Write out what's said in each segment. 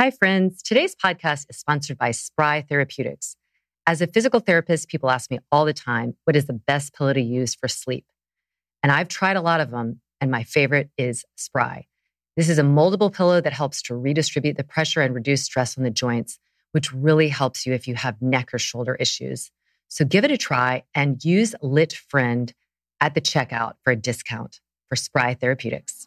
Hi, friends. Today's podcast is sponsored by Spry Therapeutics. As a physical therapist, people ask me all the time what is the best pillow to use for sleep? And I've tried a lot of them, and my favorite is Spry. This is a moldable pillow that helps to redistribute the pressure and reduce stress on the joints, which really helps you if you have neck or shoulder issues. So give it a try and use Lit Friend at the checkout for a discount for Spry Therapeutics.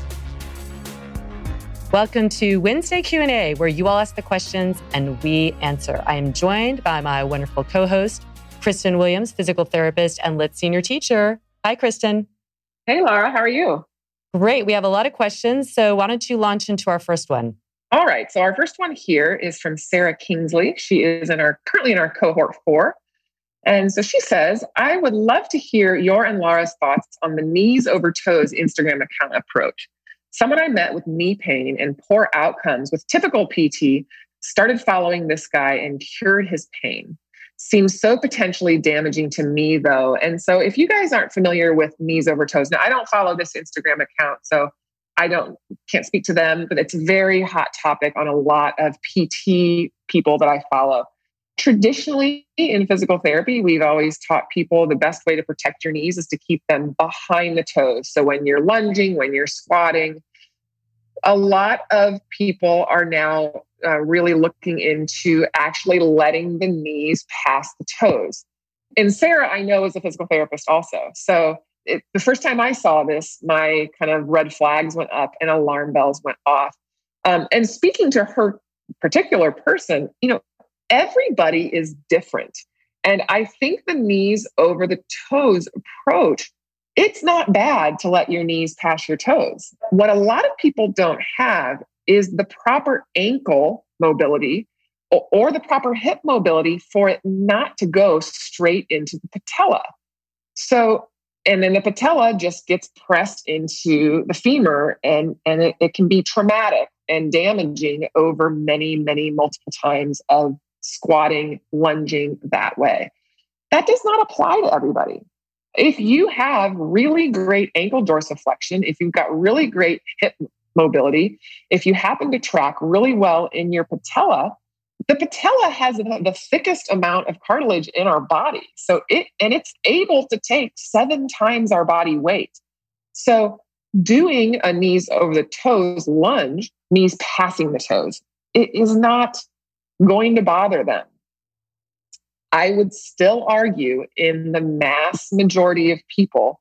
Welcome to Wednesday Q&A where you all ask the questions and we answer. I am joined by my wonderful co-host, Kristen Williams, physical therapist and lit senior teacher. Hi Kristen. Hey Laura, how are you? Great. We have a lot of questions, so why don't you launch into our first one? All right. So our first one here is from Sarah Kingsley. She is in our currently in our cohort 4. And so she says, I would love to hear your and Laura's thoughts on the knees over toes Instagram account approach. Someone I met with knee pain and poor outcomes with typical PT started following this guy and cured his pain. Seems so potentially damaging to me, though. And so, if you guys aren't familiar with knees over toes, now I don't follow this Instagram account, so I don't can't speak to them, but it's a very hot topic on a lot of PT people that I follow. Traditionally, in physical therapy, we've always taught people the best way to protect your knees is to keep them behind the toes. So when you're lunging, when you're squatting, a lot of people are now uh, really looking into actually letting the knees pass the toes. And Sarah, I know, is a physical therapist also. So it, the first time I saw this, my kind of red flags went up and alarm bells went off. Um, and speaking to her particular person, you know, everybody is different. And I think the knees over the toes approach, it's not bad to let your knees pass your toes. What a lot of people don't have is the proper ankle mobility or, the proper hip mobility for it not to go straight into the patella. So, and then the patella just gets pressed into the femur and, and it, it can be traumatic and damaging over many, many multiple times of squatting, lunging that way. That does not apply to everybody. If you have really great ankle dorsiflexion, if you've got really great hip mobility, if you happen to track really well in your patella, the patella has the thickest amount of cartilage in our body. So it and it's able to take seven times our body weight. So doing a knees over the toes lunge, knees passing the toes, it is not going to bother them. I would still argue in the mass majority of people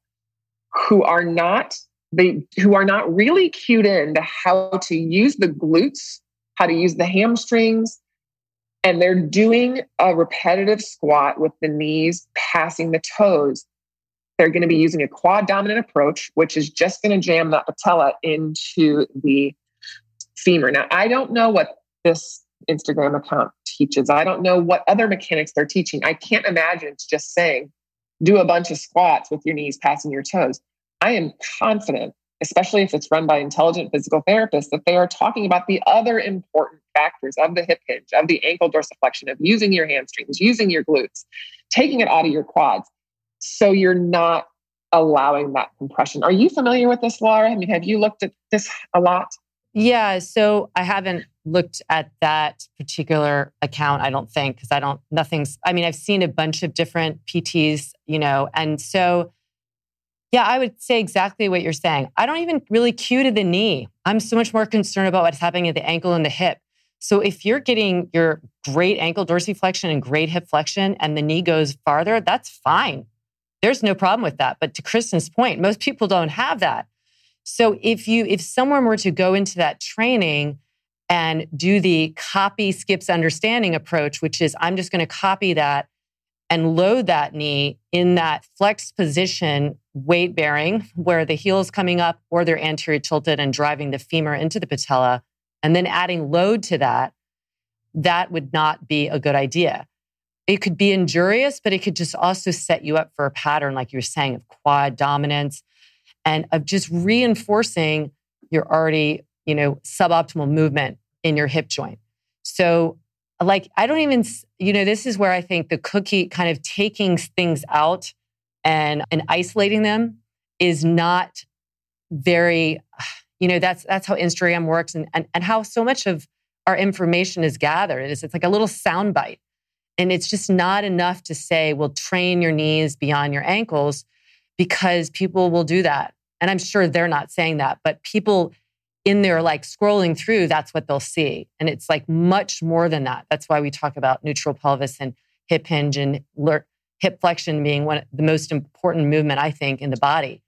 who are not they who are not really cued in to how to use the glutes, how to use the hamstrings, and they're doing a repetitive squat with the knees passing the toes. They're going to be using a quad dominant approach, which is just going to jam that patella into the femur. Now, I don't know what this Instagram account teaches. I don't know what other mechanics they're teaching. I can't imagine just saying, do a bunch of squats with your knees passing your toes. I am confident, especially if it's run by intelligent physical therapists, that they are talking about the other important factors of the hip hinge, of the ankle dorsiflexion, of using your hamstrings, using your glutes, taking it out of your quads. So you're not allowing that compression. Are you familiar with this, Laura? I mean, have you looked at this a lot? Yeah. So I haven't looked at that particular account, I don't think, because I don't, nothing's, I mean, I've seen a bunch of different PTs, you know, and so Yeah, I would say exactly what you're saying. I don't even really cue to the knee. I'm so much more concerned about what's happening at the ankle and the hip. So if you're getting your great ankle dorsiflexion and great hip flexion and the knee goes farther, that's fine. There's no problem with that. But to Kristen's point, most people don't have that. So if you if someone were to go into that training and do the copy skips understanding approach, which is I'm just going to copy that and load that knee in that flex position, weight bearing, where the heel is coming up or they're anterior tilted and driving the femur into the patella, and then adding load to that, that would not be a good idea. It could be injurious, but it could just also set you up for a pattern, like you were saying, of quad dominance and of just reinforcing your already, you know, suboptimal movement in your hip joint. So, like, I don't even, you know, this is where I think the cookie kind of taking things out and and isolating them is not very, you know, that's that's how Instagram works and and, and how so much of our information is gathered. It's, it's like a little soundbite. And it's just not enough to say, well, train your knees beyond your ankles because people will do that. And I'm sure they're not saying that, but people in there like scrolling through, that's what they'll see. And it's like much more than that. That's why we talk about neutral pelvis and hip hinge and hip flexion being one of the most important movement, I think, in the body.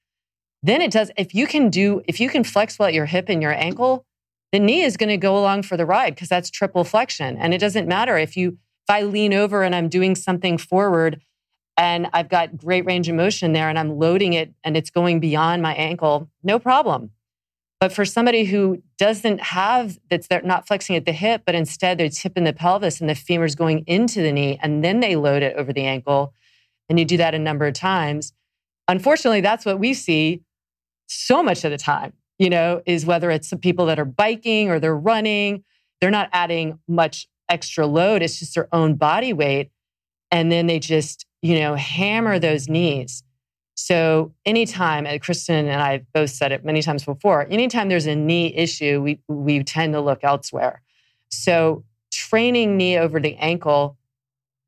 Then it does, if you can do, if you can flex well at your hip and your ankle, the knee is going to go along for the ride because that's triple flexion. And it doesn't matter if you, if I lean over and I'm doing something forward and I've got great range of motion there and I'm loading it and it's going beyond my ankle, no problem. But for somebody who doesn't have that's they're not flexing at the hip, but instead they're tipping the pelvis and the femur's going into the knee, and then they load it over the ankle, and you do that a number of times. Unfortunately, that's what we see so much of the time, you know, is whether it's the people that are biking or they're running, they're not adding much extra load. It's just their own body weight. And then they just, you know, hammer those knees. So anytime, and Kristen and I both said it many times before, anytime there's a knee issue, we, we tend to look elsewhere. So training knee over the ankle,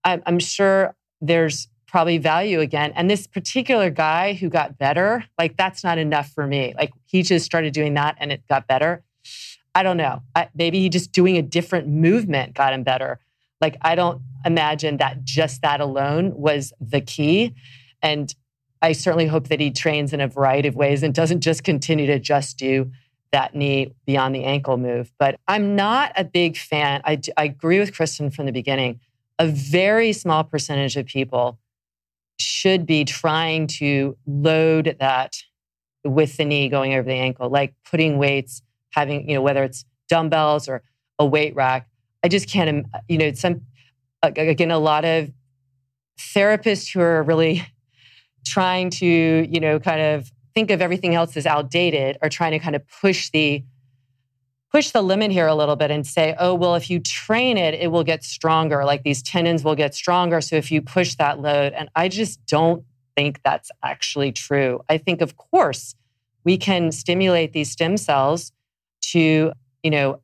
I'm, I'm sure there's probably value again. And this particular guy who got better, like that's not enough for me. Like he just started doing that and it got better. I don't know. I, maybe he just doing a different movement got him better. Like I don't imagine that just that alone was the key. And I certainly hope that he trains in a variety of ways and doesn't just continue to just do that knee beyond the ankle move. But I'm not a big fan. I, I agree with Kristen from the beginning. A very small percentage of people should be trying to load that with the knee going over the ankle, like putting weights, having, you know, whether it's dumbbells or a weight rack. I just can't, you know, some, again, a lot of therapists who are really trying to, you know, kind of think of everything else as outdated or trying to kind of push the push the limit here a little bit and say, oh, well, if you train it, it will get stronger. Like these tendons will get stronger. So if you push that load, and I just don't think that's actually true. I think, of course, we can stimulate these stem cells to, you know,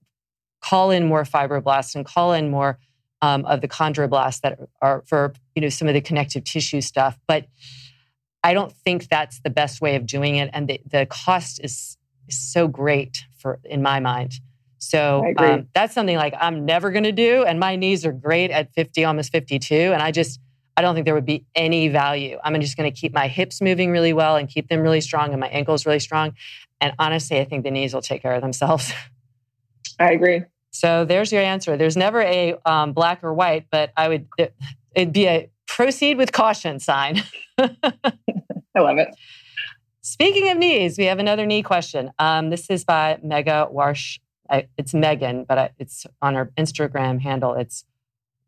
call in more fibroblasts and call in more um, of the chondroblasts that are for, you know, some of the connective tissue stuff. But I don't think that's the best way of doing it. And the, the cost is, is so great for in my mind. So um, that's something like I'm never going to do. And my knees are great at 50, almost 52. And I just, I don't think there would be any value. I'm just going to keep my hips moving really well and keep them really strong and my ankles really strong. And honestly, I think the knees will take care of themselves. I agree. So there's your answer. There's never a um, black or white, but I would, it'd be a proceed with caution sign. I love it. Speaking of knees, we have another knee question. Um, this is by Mega Warsh. it's Megan, but it's on her Instagram handle. It's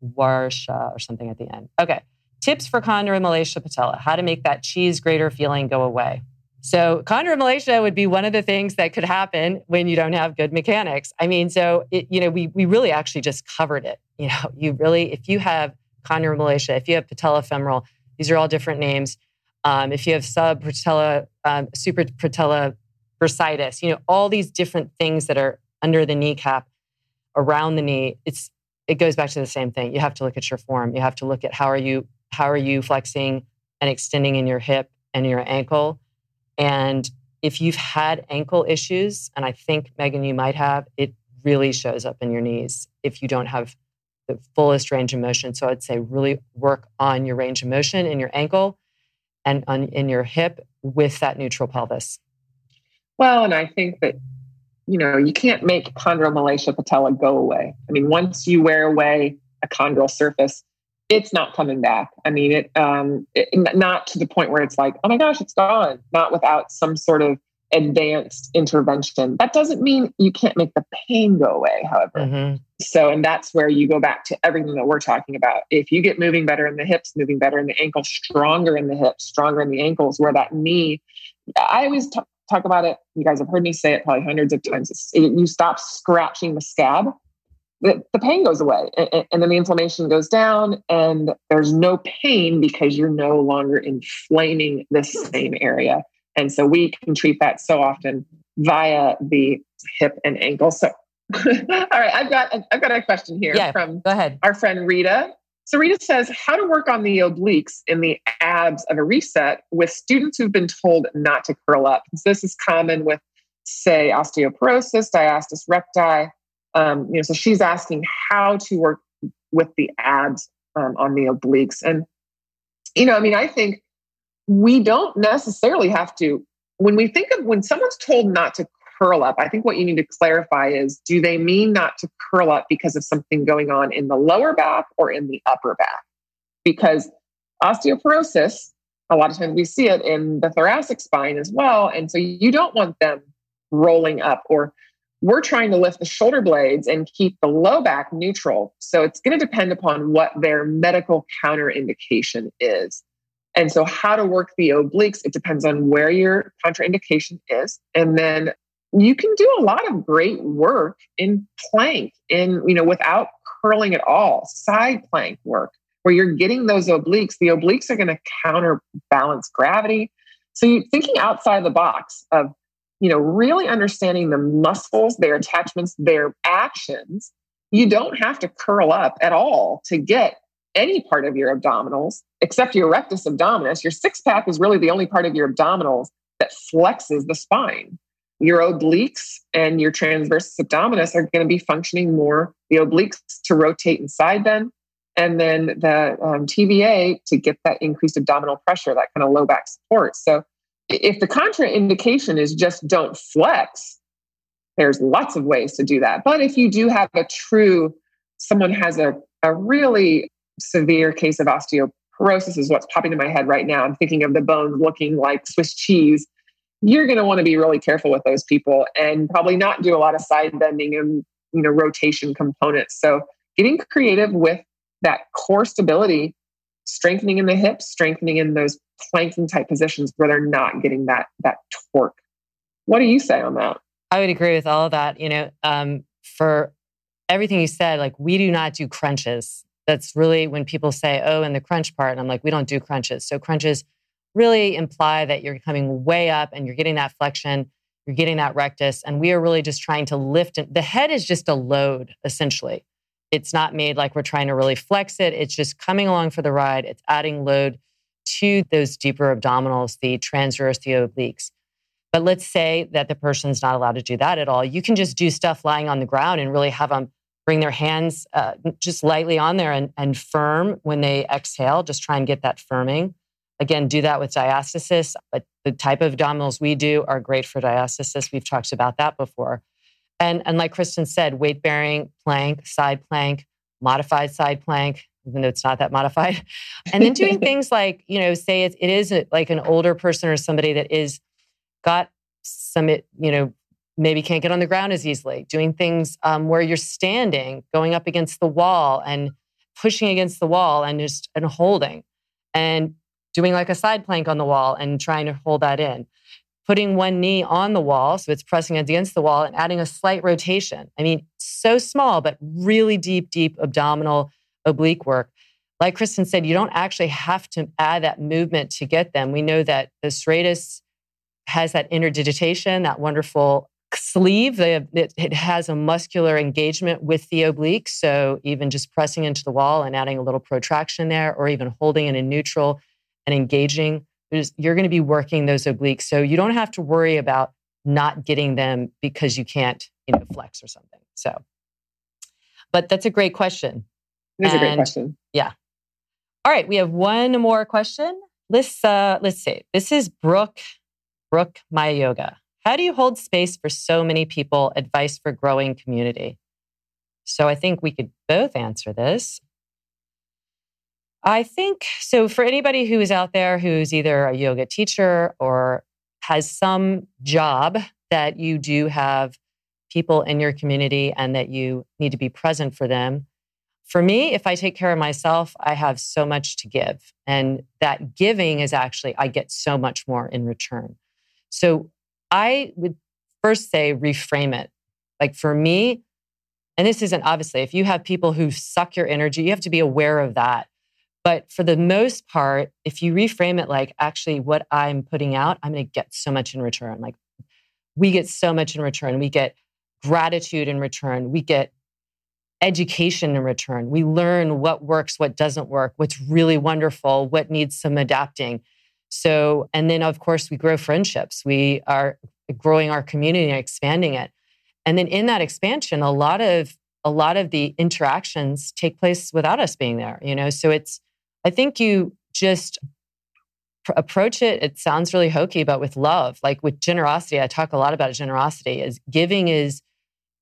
Warsha or something at the end. Okay. Tips for chondromalacia patella, how to make that cheese grater feeling go away. So, chondromalacia would be one of the things that could happen when you don't have good mechanics. I mean, so, it, you know, we, we really actually just covered it. You know, you really, if you have chondromalacia, if you have patella patellofemoral, these are all different names. Um, if you have subpatella, um, suprapatella bursitis, you know, all these different things that are under the kneecap, around the knee, it's it goes back to the same thing. You have to look at your form. You have to look at how are you how are you flexing and extending in your hip and your ankle, And if you've had ankle issues, and I think, Megan, you might have, it really shows up in your knees if you don't have the fullest range of motion. So I'd say really work on your range of motion in your ankle and on, in your hip with that neutral pelvis. Well, and I think that, you know, you can't make chondromalacia patella go away. I mean, once you wear away a chondral surface, it's not coming back. I mean, it, um, it, not to the point where it's like, oh my gosh, it's gone. Not without some sort of advanced intervention. That doesn't mean you can't make the pain go away, however. Mm-hmm. So, and that's where you go back to everything that we're talking about. If you get moving better in the hips, moving better in the ankle, stronger in the hips, stronger in the ankles, where that knee, I always t- talk about it. You guys have heard me say it probably hundreds of times. It, you stop scratching the scab the, the pain goes away and, and then the inflammation goes down and there's no pain because you're no longer inflaming the same area. And so we can treat that so often via the hip and ankle. So, all right, I've got I've got a question here yeah, from go ahead. our friend Rita. So Rita says, how to work on the obliques in the abs of a reset with students who've been told not to curl up. This is common with, say, osteoporosis, diastasis recti, um, you know, so she's asking how to work with the abs um, on the obliques. And, you know, I mean, I think we don't necessarily have to, when we think of when someone's told not to curl up, I think what you need to clarify is do they mean not to curl up because of something going on in the lower back or in the upper back? Because osteoporosis, a lot of times we see it in the thoracic spine as well. And so you don't want them rolling up or we're trying to lift the shoulder blades and keep the low back neutral. So it's going to depend upon what their medical counterindication is. And so, how to work the obliques, it depends on where your contraindication is. And then you can do a lot of great work in plank, in, you know, without curling at all, side plank work, where you're getting those obliques. The obliques are going to counterbalance gravity. So, you're thinking outside the box of you know, really understanding the muscles, their attachments, their actions, you don't have to curl up at all to get any part of your abdominals except your rectus abdominis. Your six pack is really the only part of your abdominals that flexes the spine. Your obliques and your transversus abdominis are going to be functioning more, the obliques to rotate and side bend, and then the um, TVA to get that increased abdominal pressure, that kind of low back support. So if the contraindication is just don't flex, there's lots of ways to do that. But if you do have a true, someone has a, a really severe case of osteoporosis, is what's popping in my head right now. I'm thinking of the bones looking like Swiss cheese. You're going to want to be really careful with those people and probably not do a lot of side bending and you know rotation components. So getting creative with that core stability, strengthening in the hips, strengthening in those planking type positions where they're not getting that that torque. What do you say on that? I would agree with all of that. You know, um, for everything you said, like we do not do crunches. That's really when people say, "Oh, in the crunch part," and I'm like, "We don't do crunches." So crunches really imply that you're coming way up and you're getting that flexion, you're getting that rectus, and we are really just trying to lift. And the head is just a load, essentially. It's not made like we're trying to really flex it. It's just coming along for the ride. It's adding load to those deeper abdominals, the transverse, the obliques. But let's say that the person's not allowed to do that at all. You can just do stuff lying on the ground and really have them bring their hands uh, just lightly on there and, and firm when they exhale. Just try and get that firming. Again, do that with diastasis. But the type of abdominals we do are great for diastasis. We've talked about that before. And, and like Kristen said, weight bearing plank, side plank, modified side plank, even though it's not that modified. And then doing things like, you know, say it, it is like an older person or somebody that is got some, you know, maybe can't get on the ground as easily. Doing things um, where you're standing, going up against the wall and pushing against the wall and just and holding, and doing like a side plank on the wall and trying to hold that in. Putting one knee on the wall, so it's pressing against the wall, and adding a slight rotation. I mean, so small, but really deep, deep abdominal oblique work. Like Kristen said, you don't actually have to add that movement to get them. We know that the serratus has that interdigitation, that wonderful sleeve. It has a muscular engagement with the oblique. So even just pressing into the wall and adding a little protraction there, or even holding it in neutral and engaging you're going to be working those obliques. So you don't have to worry about not getting them because you can't, you know, flex or something. So, but that's a great question. That's a great question. Yeah. All right. We have one more question. Let's, uh, let's see. This is Brooke, Brooke My Yoga. How do you hold space for so many people? Advice for growing community. So I think we could both answer this. I think so. For anybody who is out there who's either a yoga teacher or has some job that you do have people in your community and that you need to be present for them. For me, if I take care of myself, I have so much to give. And that giving is actually, I get so much more in return. So I would first say reframe it. Like for me, and this isn't obviously, if you have people who suck your energy, you have to be aware of that. But for the most part, if you reframe it like, actually, what I'm putting out, I'm going to get so much in return. Like, we get so much in return. We get gratitude in return. We get education in return. We learn what works, what doesn't work, what's really wonderful, what needs some adapting. So, and then of course, we grow friendships. We are growing our community and expanding it. And then in that expansion, a lot of a lot of the interactions take place without us being there, you know. So it's I think you just pr- approach it. It sounds really hokey, but with love, like with generosity, I talk a lot about generosity. Is giving is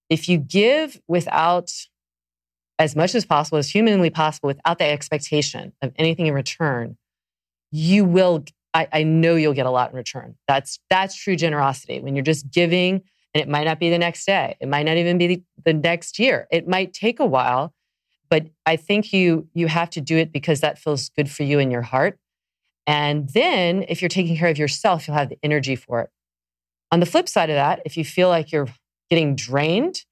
if you give without as much as possible, as humanly possible, without the expectation of anything in return, you will. I, I know you'll get a lot in return. That's that's true generosity. When you're just giving, and it might not be the next day, it might not even be the, the next year. It might take a while, but I think you you have to do it because that feels good for you in your heart. And then if you're taking care of yourself, you'll have the energy for it. On the flip side of that, if you feel like you're getting drained,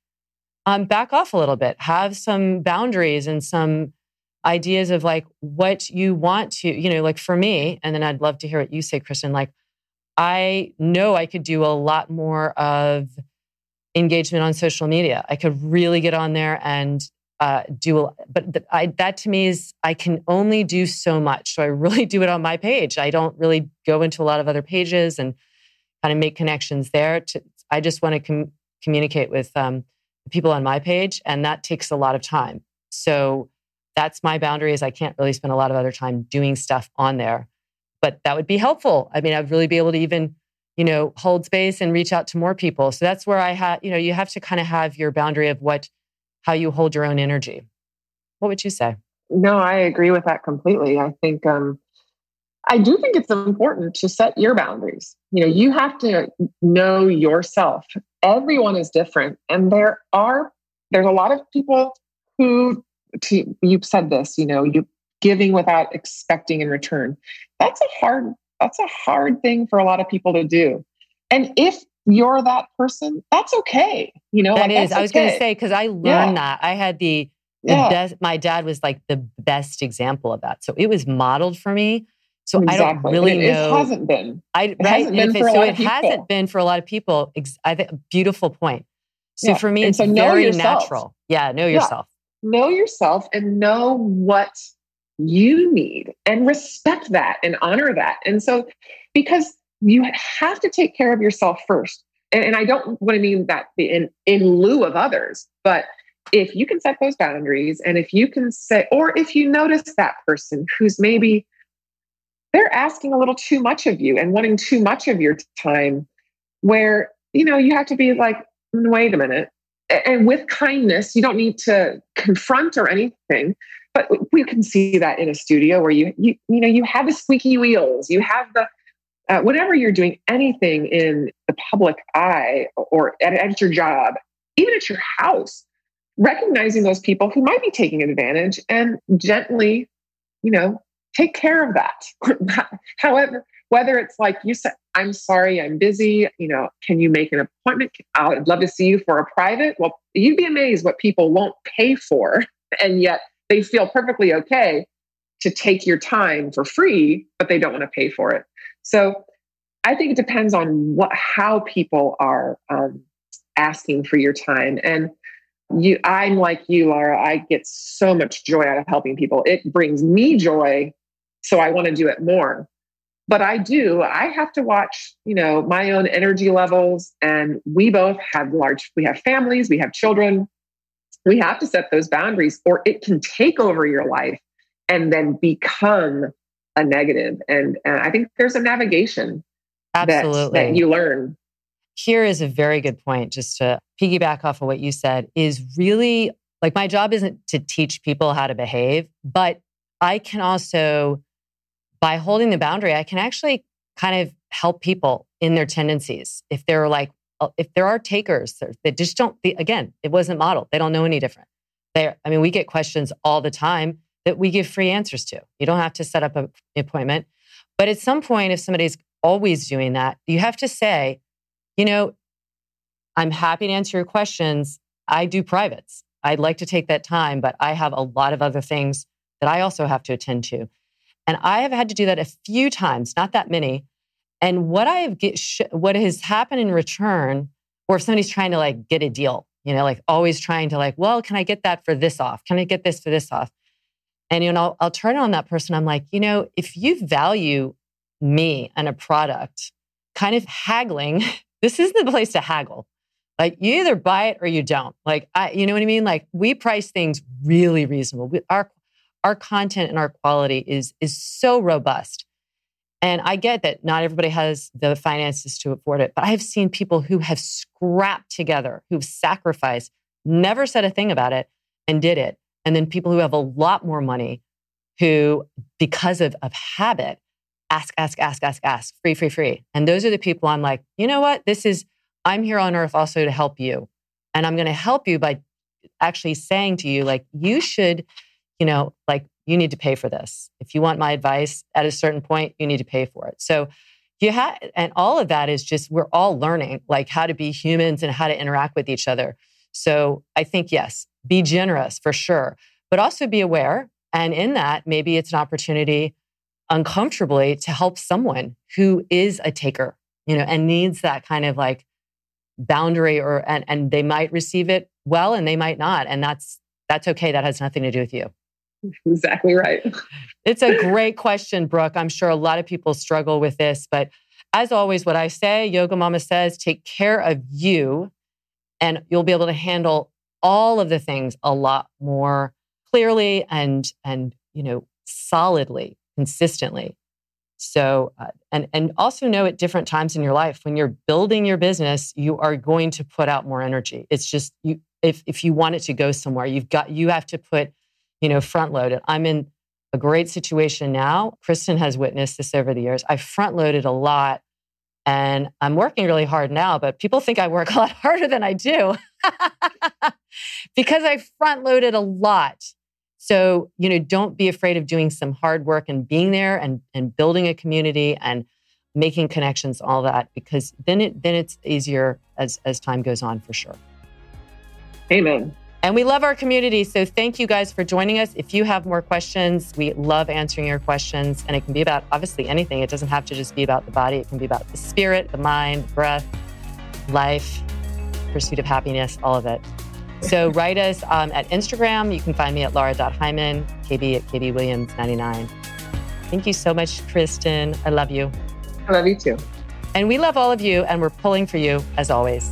um, back off a little bit. Have some boundaries and some ideas of like what you want to, you know, like for me, and then I'd love to hear what you say, Kristen. Like, I know I could do a lot more of engagement on social media. I could really get on there and uh, do a, but th- I, that to me is I can only do so much. So I really do it on my page. I don't really go into a lot of other pages and kind of make connections there. To, I just want to com- communicate with um, people on my page, and that takes a lot of time. So that's my boundary. Is I can't really spend a lot of other time doing stuff on there, but that would be helpful. I mean, I'd really be able to even you know hold space and reach out to more people. So that's where I have you know you have to kind of have your boundary of what how you hold your own energy. What would you say? No, I agree with that completely. I think um, I do think it's important to set your boundaries. You know, you have to know yourself. Everyone is different, and there are there's a lot of people who to, you said this. You know, you giving without expecting in return. That's a hard that's a hard thing for a lot of people to do. And if you're that person, that's okay. You know, that like, is. I was okay. going to say because I learned yeah. that I had the the yeah. best. My dad was like the best example of that, so it was modeled for me. So exactly. I don't really it, know. It hasn't been. I it right. Hasn't been for so it hasn't been for a lot of people. I think beautiful point. So yeah. for me, and it's so very natural. Yeah, know yourself. Know yourself and know what you need and respect that and honor that. And so, because you have to take care of yourself first. And, and I don't want to mean that in, in lieu of others, but if you can set those boundaries and if you can say, or if you notice that person who's maybe they're asking a little too much of you and wanting too much of your time, where, you know, you have to be like, mm, wait a minute. And with kindness, you don't need to confront or anything, but we can see that in a studio where you, you, you know, you have the squeaky wheels, you have the, uh, whenever you're doing anything in the public eye or at, at your job, even at your house, recognizing those people who might be taking advantage and gently, you know, take care of that. However, whether it's like you said, I'm sorry, I'm busy, you know, can you make an appointment? I'd love to see you for a private. Well, you'd be amazed what people won't pay for, and yet they feel perfectly okay to take your time for free, but they don't want to pay for it. So I think it depends on what how people are um, asking for your time. And you, I'm like you, Laura. I get so much joy out of helping people. It brings me joy, so I want to do it more. But I do, I have to watch, you know, my own energy levels. And we both have large, we have families, we have children. We have to set those boundaries or it can take over your life and then become a negative. And, and I think there's a navigation Absolutely. That, that you learn. Here is a very good point, just to piggyback off of what you said, is really like my job isn't to teach people how to behave, but I can also, by holding the boundary, I can actually kind of help people in their tendencies. If they're like, uh, if there are takers that just don't, again, it wasn't modeled. They don't know any different. They, I mean, we get questions all the time that we give free answers to. You don't have to set up an appointment. But at some point, if somebody's always doing that, you have to say, you know, I'm happy to answer your questions. I do privates. I'd like to take that time, but I have a lot of other things that I also have to attend to. And I have had to do that a few times, not that many. And what I have get, what has happened in return, or if somebody's trying to like get a deal, you know, like always trying to like, well, can I get that for this off? Can I get this for this off? And you know, I'll, I'll turn on that person. I'm like, you know, if you value me and a product, kind of haggling, this isn't the place to haggle. Like you either buy it or you don't. Like I, you know what I mean? Like we price things really reasonable. We, our our content and our quality is is so robust. And I get that not everybody has the finances to afford it, but I have seen people who have scrapped together, who've sacrificed, never said a thing about it, and did it. And then people who have a lot more money who, because of, of habit, ask, ask, ask, ask, ask, free, free, free. And those are the people I'm like, you know what? This is, I'm here on earth also to help you. And I'm going to help you by actually saying to you, like, you should, you know, like, you need to pay for this. If you want my advice at a certain point, you need to pay for it. So you have, and all of that is just, we're all learning like how to be humans and how to interact with each other. So I think, yes, be generous for sure, but also be aware. And in that, maybe it's an opportunity uncomfortably to help someone who is a taker, you know, and needs that kind of like boundary or and and they might receive it well and they might not and that's that's okay that has nothing to do with you exactly right it's a great question brooke i'm sure a lot of people struggle with this but as always what i say yoga mama says take care of you and you'll be able to handle all of the things a lot more clearly and and you know solidly consistently. So, uh, and and also know at different times in your life when you're building your business, you are going to put out more energy. It's just you if if you want it to go somewhere, you've got you have to put, you know, front loaded. I'm in a great situation now. Kristen has witnessed this over the years. I front loaded a lot and I'm working really hard now, but people think I work a lot harder than I do because I front loaded a lot. So, you know, don't be afraid of doing some hard work and being there and, and building a community and making connections, all that, because then it then it's easier as as time goes on for sure. Amen. And we love our community. So thank you guys for joining us. If you have more questions, we love answering your questions. And it can be about obviously anything. It doesn't have to just be about the body, it can be about the spirit, the mind, breath, life, pursuit of happiness, all of it. So write us um, at Instagram. You can find me at laura.hyman, KB at KBWilliams99. Thank you so much, Kristen. I love you. I love you too. And we love all of you, and we're pulling for you as always.